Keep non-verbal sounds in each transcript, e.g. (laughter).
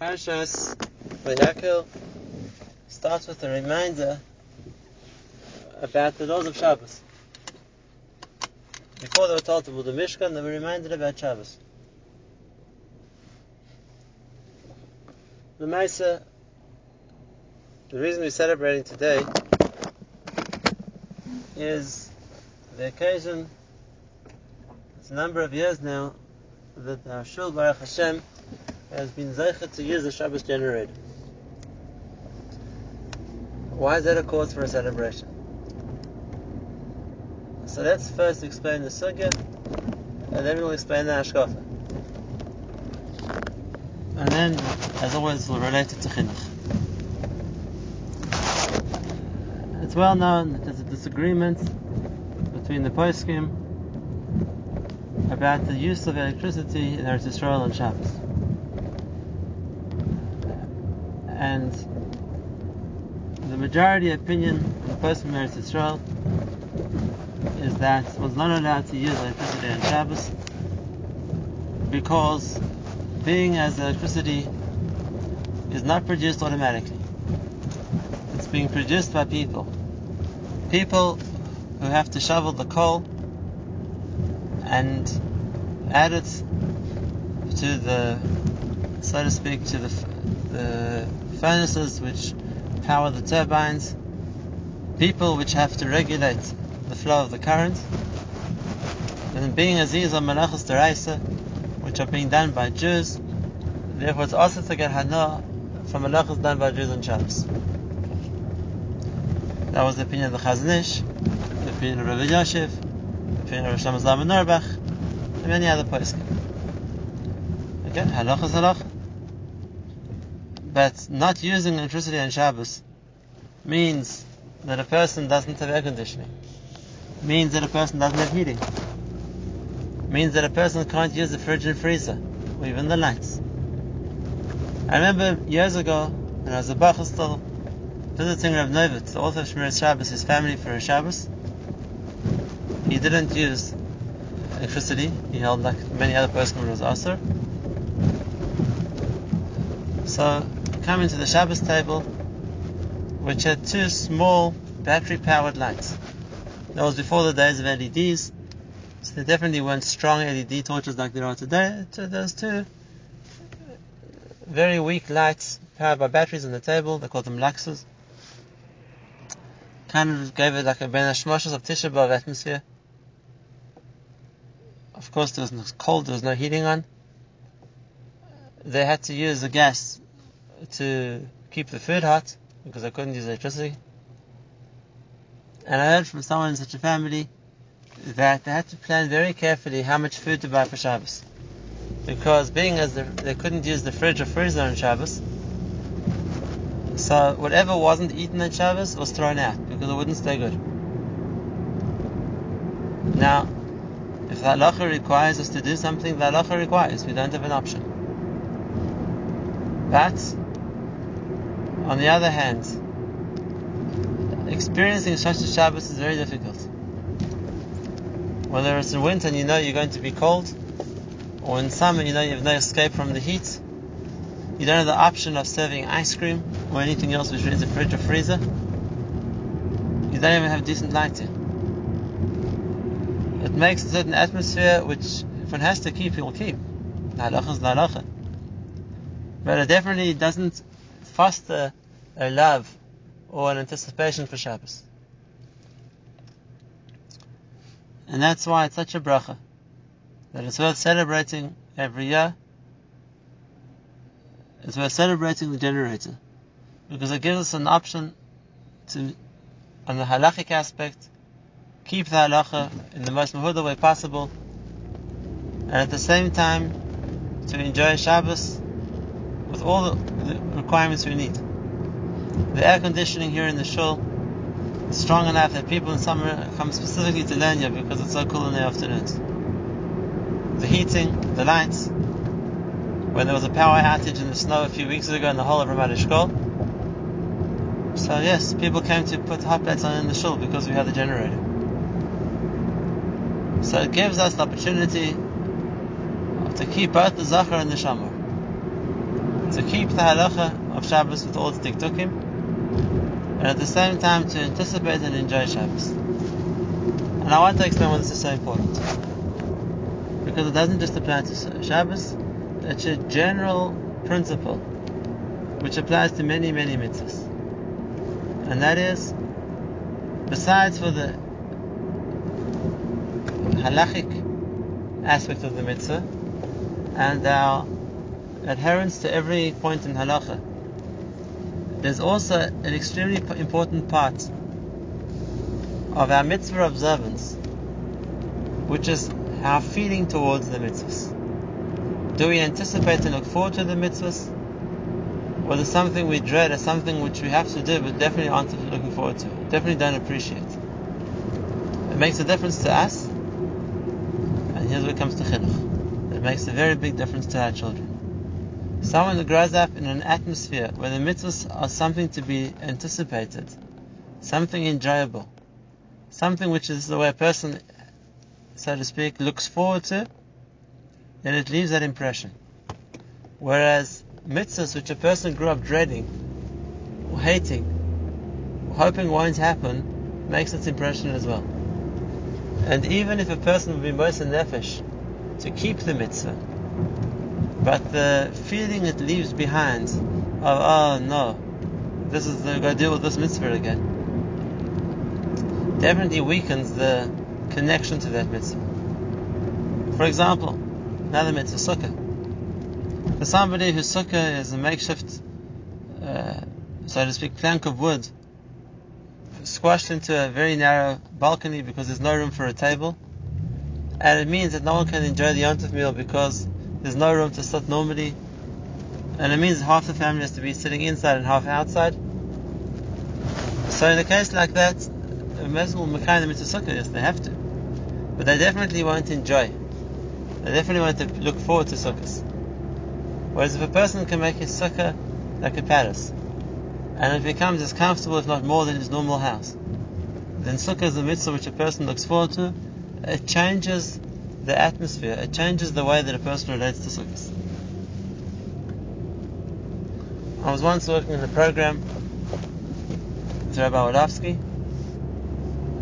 Parshas Vayakel starts with a reminder about the laws of Shabbos. Before they were told to build the Mishkan, they were reminded about Shabbos. The Maisa, the reason we're celebrating today is the occasion, it's a number of years now, that our Shul Baruch Hashem has been zeichet to use the Shabbos generator. Why is that a cause for a celebration? So let's first explain the sugya, and then we'll explain the hashkafa. And then, as always, we'll relate it to chinuch. It's well known that there's a disagreement between the poskim about the use of electricity in Eretz Yisrael on Shabbos. And the majority opinion in the post Eretz Yisrael is that was not allowed to use electricity on Shabbos because being as electricity is not produced automatically. It's being produced by people. People who have to shovel the coal and add it to the, so to speak, to the, the furnaces which power the turbines, people which have to regulate the flow of the current, and being aziz on malachas deraisa, which are being done by Jews, therefore it's also to get hana from malachas done by Jews on Shabbos. That was the opinion of the Chazon Ish, the opinion of Rabbi Yosef, the opinion of Rosh Zalman Auerbach, and many other poskim. Okay, halacha is. But not using electricity on Shabbos means that a person doesn't have air conditioning. Means that a person doesn't have heating. Means that a person can't use the fridge and freezer, or even the lights. I remember years ago, when I was a Bachar still, visiting Rav Neuwirth, the author of Shmiras Shabbos, his family for a Shabbos. He didn't use electricity. He held like many other persons was also. So come into the Shabbos table, which had two small battery-powered lights. That was before the days of LEDs, so there definitely weren't strong LED torches like there are today. There's two very weak lights powered by batteries on the table. They called them luxes. Kind of gave it like a ben hashmoshes of Tisha B'av atmosphere. Of course, there was no cold. There was no heating on. They had to use the gas to keep the food hot because I couldn't use electricity. And I heard from someone in such a family that they had to plan very carefully how much food to buy for Shabbos. Because being as the, they couldn't use the fridge or freezer on Shabbos, so whatever wasn't eaten on Shabbos was thrown out because it wouldn't stay good. Now, if the halacha requires us to do something, the halacha requires. We don't have an option. But on the other hand, experiencing such a Shabbos is very difficult. Whether it's in winter and you know you're going to be cold, or in summer you know you have no escape from the heat, you don't have the option of serving ice cream or anything else which needs a fridge or freezer, you don't even have decent lighting. It makes a certain atmosphere which if one has to keep, he will keep. But it definitely doesn't a uh, uh, love or an anticipation for Shabbos. And that's why it's such a bracha that it's worth celebrating every year. It's worth celebrating the generator because it gives us an option to, on the halachic aspect, keep the halacha in the most mehudar way possible, and at the same time to enjoy Shabbos with all the requirements we need. The air conditioning here in the shul is strong enough that people in summer come specifically to here because it's so cool in the afternoons. The heating, the lights, when there was a power outage in the snow a few weeks ago in the whole of Ramat Eshkol. So yes, people came to put hot plates on in the shul because we had the generator. So it gives us the opportunity to keep both the Zachar and the Shamar. To keep the halacha of Shabbos with all its dikdukim, and at the same time to anticipate and enjoy Shabbos. And I want to explain why this is so important. Because it doesn't just apply to Shabbos, it's a general principle which applies to many, many mitzvahs. And that is, besides for the halachic aspect of the mitzvah and our adherence to every point in halacha, there's also an extremely important part of our mitzvah observance, which is our feeling towards the mitzvahs. Do we anticipate and look forward to the mitzvahs? Or is something we dread or something which we have to do but definitely aren't looking forward to? Definitely don't appreciate. It makes a difference to us, and here's it comes to chinuch. It makes a very big difference to our children. Someone grows up in an atmosphere where the mitzvahs are something to be anticipated, something enjoyable, something which is the way a person, so to speak, looks forward to, then it leaves that impression. Whereas mitzvahs which a person grew up dreading, or hating, or hoping won't happen, makes its impression as well. And even if a person would be moser nefesh to keep the mitzvah, but the feeling it leaves behind of, oh no, this is the, to deal with this mitzvah again, definitely weakens the connection to that mitzvah. For example, another mitzvah, sukkah. For somebody whose sukkah is a makeshift, uh, so to speak, plank of wood, squashed into a very narrow balcony because there's no room for a table, and it means that no one can enjoy the yontif meal because there's no room to sit normally, and it means half the family has to be sitting inside and half outside. So in a case like that, a Muslim will the mitzvah yes, they have to. But they definitely won't enjoy. They definitely want to look forward to sukkahs. Whereas if a person can make his sukkah like a palace, and it becomes as comfortable, if not more, than his normal house, then sukkah is a mitzvah which a person looks forward to. It changes the atmosphere. It changes the way that a person relates to sukkahs. I was once working in a program with Rabbi Wadowski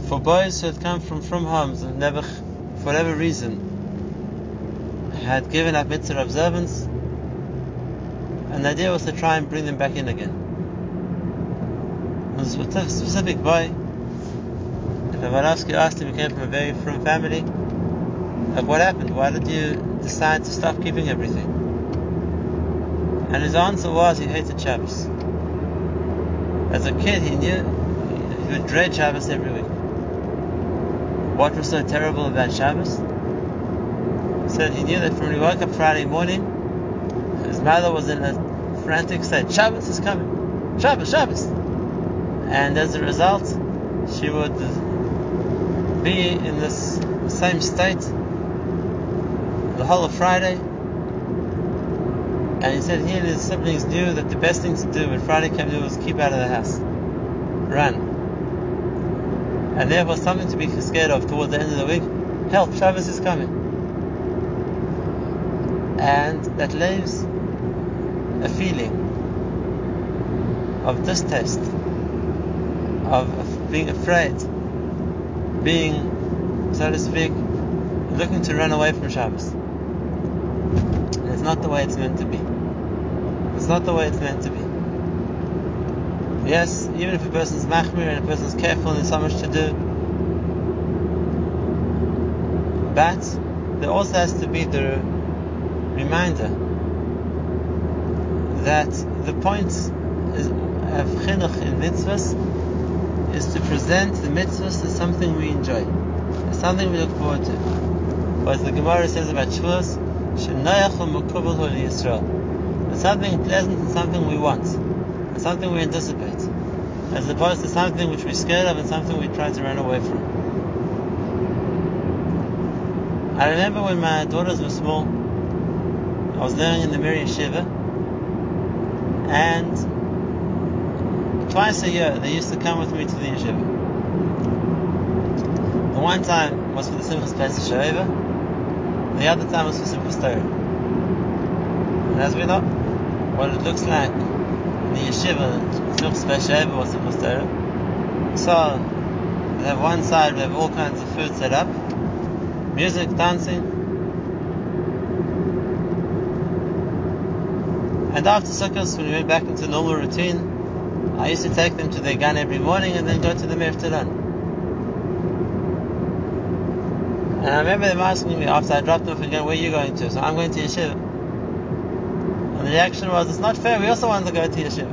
for boys who had come from frum homes and never, for whatever reason, had given up mitzvah observance, and the idea was to try and bring them back in again. This a specific boy, Rabbi Wadowski asked him, he came from a very frum family, like what happened? Why did you decide to stop keeping everything? And his answer was he hated Shabbos. As a kid, he knew he would dread Shabbos every week. What was so terrible about Shabbos? He said he knew that when he woke up Friday morning, his mother was in a frantic state. Shabbos is coming. Shabbos, Shabbos. And as a result, she would be in this same state the whole of Friday. And he said he and his siblings knew that the best thing to do when Friday came was keep out of the house. Run and therefore something to be scared of towards the end of the week. Help, Shabbos is coming. And that leaves a feeling of distaste, of being afraid, being, so to speak, looking to run away from Shabbos. Not the way it's meant to be. It's not the way it's meant to be. Yes, even if a person's machmir and a person's careful and there's so much to do, but there also has to be the reminder that the point of chinuch in mitzvahs is to present the mitzvahs as something we enjoy, as something we look forward to. As the Gemara says about It's something pleasant and something we want and something we anticipate, as opposed to something which we're scared of and something we try to run away from. I remember when my daughters were small, I was learning in the Mir Yeshiva, and twice a year they used to come with me to the yeshiva. The one time was for the Simchas Beis Hasho'eva, the other time was for Torah. And as we know, what it looks like. In the yeshiva, Tzluch Speshev or Simchas So, we have one side, we have all kinds of food set up, music, dancing. And after Sukkot, when we went back into normal routine, I used to take them to their gan every morning and then go to the Mir And I remember them asking me after I dropped off again, where are you going to? So I'm going to Yeshiva. And the reaction was, it's not fair, we also want to go to Yeshiva.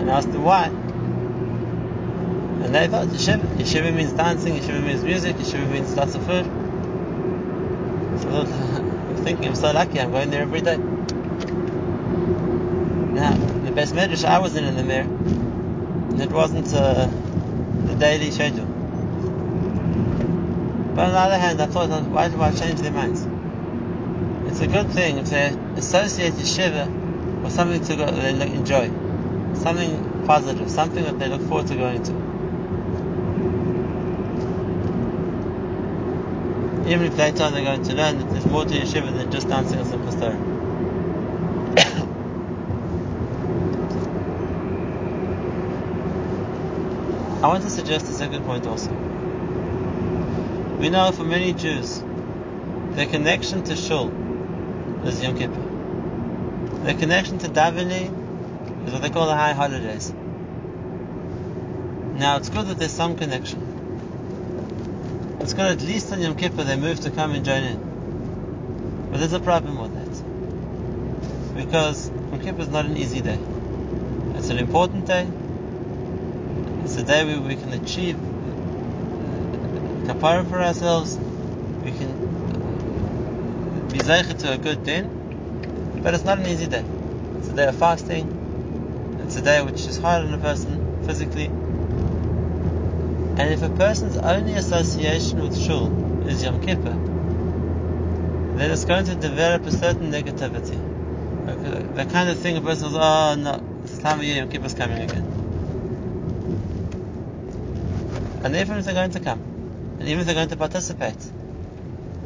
And I asked them why. And they thought, Yeshiva. Yeshiva means dancing, Yeshiva means music, Yeshiva means lots of food. So (laughs) I'm thinking, I'm so lucky, I'm going there every day. Now, the beis medrash I was in in the Mir, it wasn't uh, the daily schedule. But on the other hand, I thought, why do I change their minds? It's a good thing if they associate yeshiva with something to go, they enjoy, something positive, something that they look forward to going to. Even if later on they're going to learn that there's more to yeshiva than just dancing a simple story. (coughs) I want to suggest a second point also. We know for many Jews, their connection to Shul is Yom Kippur. Their connection to davening is what they call the high holidays. Now, it's good that there's some connection. It's good at least on Yom Kippur they move to come and join in. But there's a problem with that. Because Yom Kippur is not an easy day. It's an important day. It's a day where we can achieve kapara for ourselves. We can be zeichet to a good din, but it's not an easy day. It's a day of fasting. It's a day which is hard on a person physically. And if a person's only association with shul is Yom Kippur, then it's going to develop a certain negativity. The kind of thing a person says, oh no, it's time of year, Yom Kippur's coming again. And therefore they're going to come and even if they're going to participate.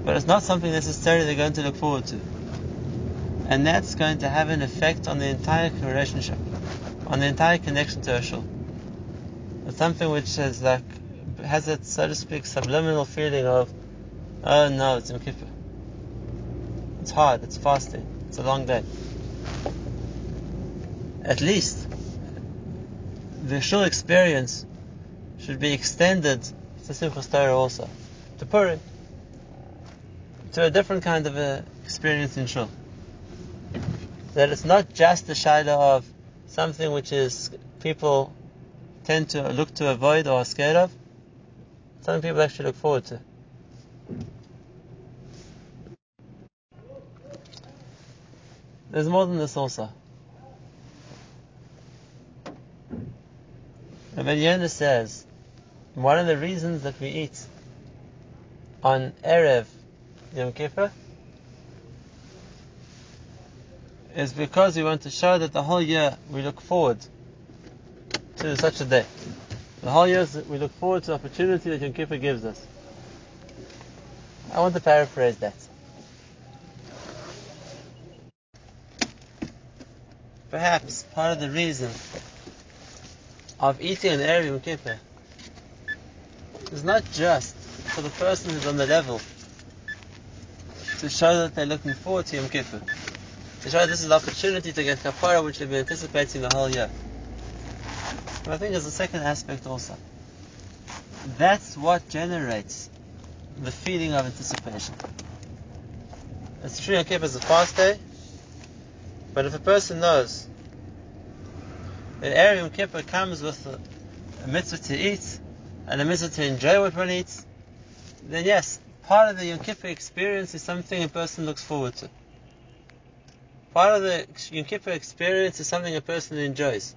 But it's not something necessarily they're going to look forward to. And that's going to have an effect on the entire relationship, on the entire connection to Ashul. It's something which is like, has that, so to speak, subliminal feeling of, oh no, it's Yom Kippur. It's hard, it's fasting, it's a long day. At least, the Shul experience should be extended to Simchas Torah also, to Purim, to a different kind of a experience in Shul. That it's not just the shaila of something which is people tend to look to avoid or are scared of, something people actually look forward to. There's more than this also. Rabbi Yonah says one of the reasons that we eat on Erev Yom Kippur is because we want to show that the whole year we look forward to such a day. The whole year we look forward to the opportunity that Yom Kippur gives us. I want to paraphrase that. Perhaps part of the reason of eating on Erev Yom Kippur is not just for the person who's on the level to show that they're looking forward to Yom Kippur, to show this is an opportunity to get kapara which they've been anticipating the whole year. But I think there's a second aspect also. That's what generates the feeling of anticipation. It's true Yom Kippur is a fast day, but if a person knows that Yom Kippur comes with a mitzvah to eat, and a mitzvah to enjoy what one eats, then yes, part of the Yom Kippur experience is something a person looks forward to. Part of the Yom Kippur experience is something a person enjoys.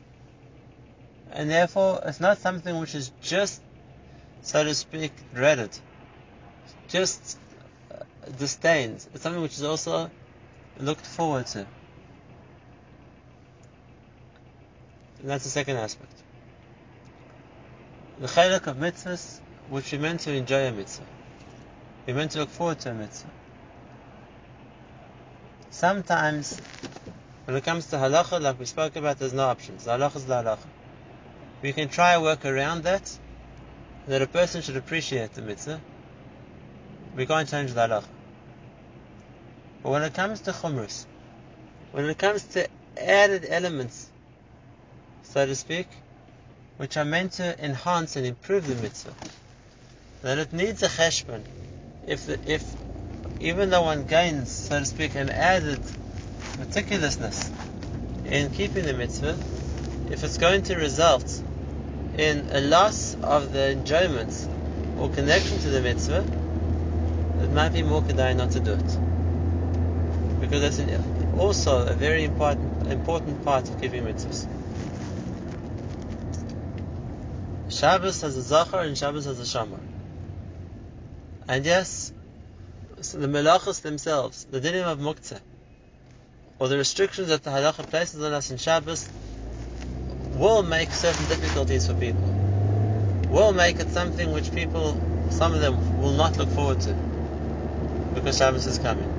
And therefore, it's not something which is just, so to speak, dreaded, just uh, disdained. It's something which is also looked forward to. And that's the second aspect the chaylik of mitzvahs, which we meant to enjoy a mitzvah. We meant to look forward to a mitzvah. sometimes when it comes to halacha, like we spoke about, there's no options. Halacha is the halacha. We can try and work around that, that a person should appreciate the mitzvah. We can't change the halacha. But when it comes to chumrus, when it comes to added elements, so to speak, which are meant to enhance and improve the mitzvah, then it needs a cheshbon. If if even though one gains, so to speak, an added meticulousness in keeping the mitzvah, if it's going to result in a loss of the enjoyment or connection to the mitzvah, it might be more kedai not to do it. Because that's an, also a very important important part of keeping mitzvahs. Shabbos has a zachar and Shabbos has a shamar. And yes, so the melachos themselves, the dinim of muktzah, or the restrictions that the halacha places on us in Shabbos, will make certain difficulties for people. Will make it something which people, some of them, will not look forward to, because Shabbos is coming.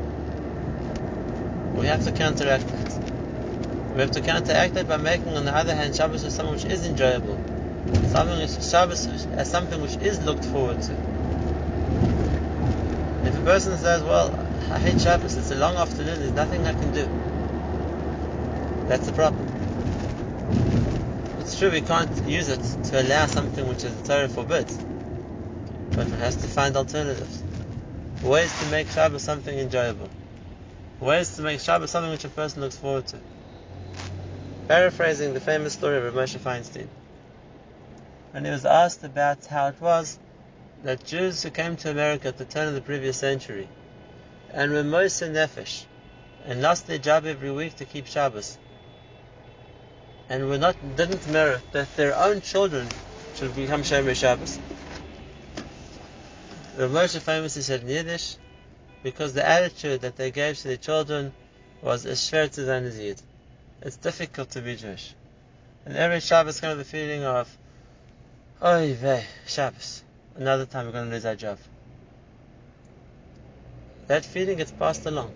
We have to counteract that. We have to counteract that by making, on the other hand, Shabbos something which is enjoyable, something which Shabbos as something which is looked forward to. If a person says, "Well, I hate Shabbos; it's a long afternoon. There's nothing I can do," that's the problem. It's true we can't use it to allow something which is Torah forbids, but one has to find alternatives, ways to make Shabbos something enjoyable, ways to make Shabbos something which a person looks forward to. Paraphrasing the famous story of Moshe Feinstein, when he was asked about how it was that Jews who came to America at the turn of the previous century and were moser nefesh and lost their job every week to keep Shabbos and were not didn't merit that their own children should become Shomer Shabbos. Rav Moshe famously said in Yiddish because the attitude that they gave to their children was as schwer to sein as. It's difficult to be Jewish. And every Shabbos kind of the feeling of, oy vey, Shabbos another time we're going to lose our job. That feeling gets passed along.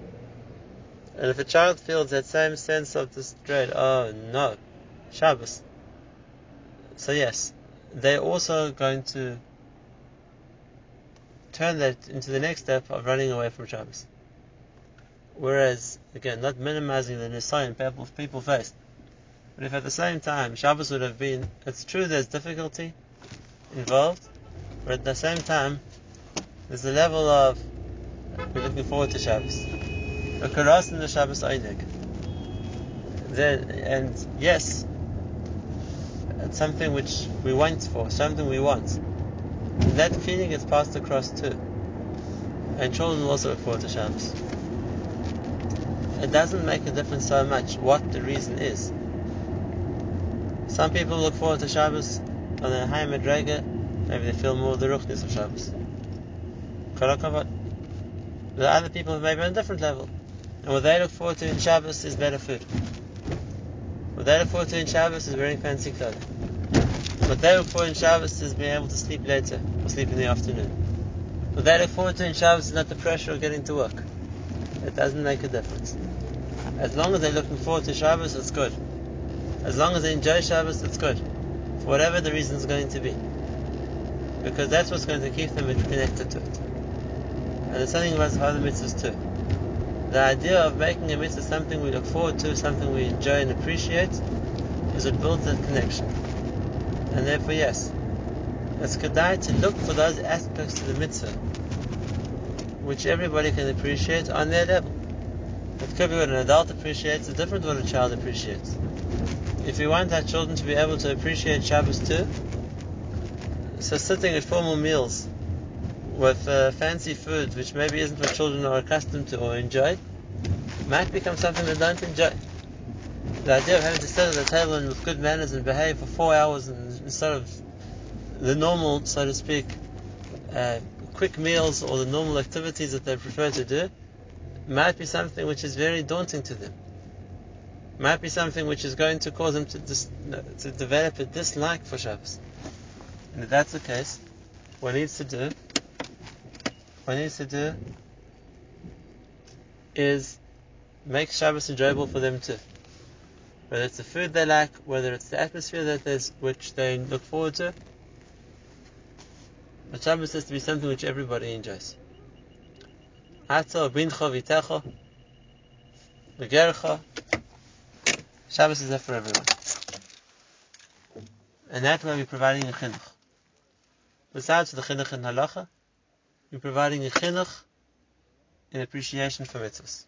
And if a child feels that same sense of this dread, oh no, Shabbos. So yes, they're also going to turn that into the next step of running away from Shabbos. Whereas, again, not minimizing the nisayon people, people face, but if at the same time Shabbos would have been, it's true there's difficulty involved, but at the same time, there's a level of we're looking forward to Shabbos. A karas in the Shabbos Einig. And yes, it's something which we want for, something we want. That feeling is passed across too. And children also look forward to Shabbos. It doesn't make a difference so much what the reason is. Some people look forward to Shabbos on a high madrega Maybe they feel more of the ruchnis of Shabbos. The other people maybe on a different level. And what they look forward to in Shabbos is better food. What they look forward to in Shabbos is wearing fancy clothes. What they look forward to in Shabbos is being able to sleep later or sleep in the afternoon. What they look forward to in Shabbos is not the pressure of getting to work. It doesn't make a difference. As long as they're looking forward to Shabbos, it's good. As long as they enjoy Shabbos, it's good. Whatever the reason is going to be because that's what's going to keep them connected to it. And the same thing about other mitzvahs too. The idea of making a mitzvah something we look forward to, something we enjoy and appreciate, is it builds that connection. And therefore, yes, it's kedai to look for those aspects of the mitzvah which everybody can appreciate on their level. It could be what an adult appreciates, it's different what a child appreciates. If we want our children to be able to appreciate Shabbos too, so sitting at formal meals with uh, fancy food, which maybe isn't what children are accustomed to or enjoy, might become something they don't enjoy. The idea of having to sit at the table and with good manners and behave for four hours instead of the normal, so to speak, uh, quick meals or the normal activities that they prefer to do, might be something which is very daunting to them. Might be something which is going to cause them to, dis- to develop a dislike for Shabbos. And if that's the case, what needs to do, what needs to do is make Shabbos enjoyable for them too. Whether it's the food they like, whether it's the atmosphere that there's, which they look forward to. But Shabbos has to be something which everybody enjoys. Ato bincha vitecha, begercha. Shabbos is there for everyone. And that's why we're providing a chinuch. Besides the chinuch in halacha, we're providing a chinuch in appreciation for mitzvahs.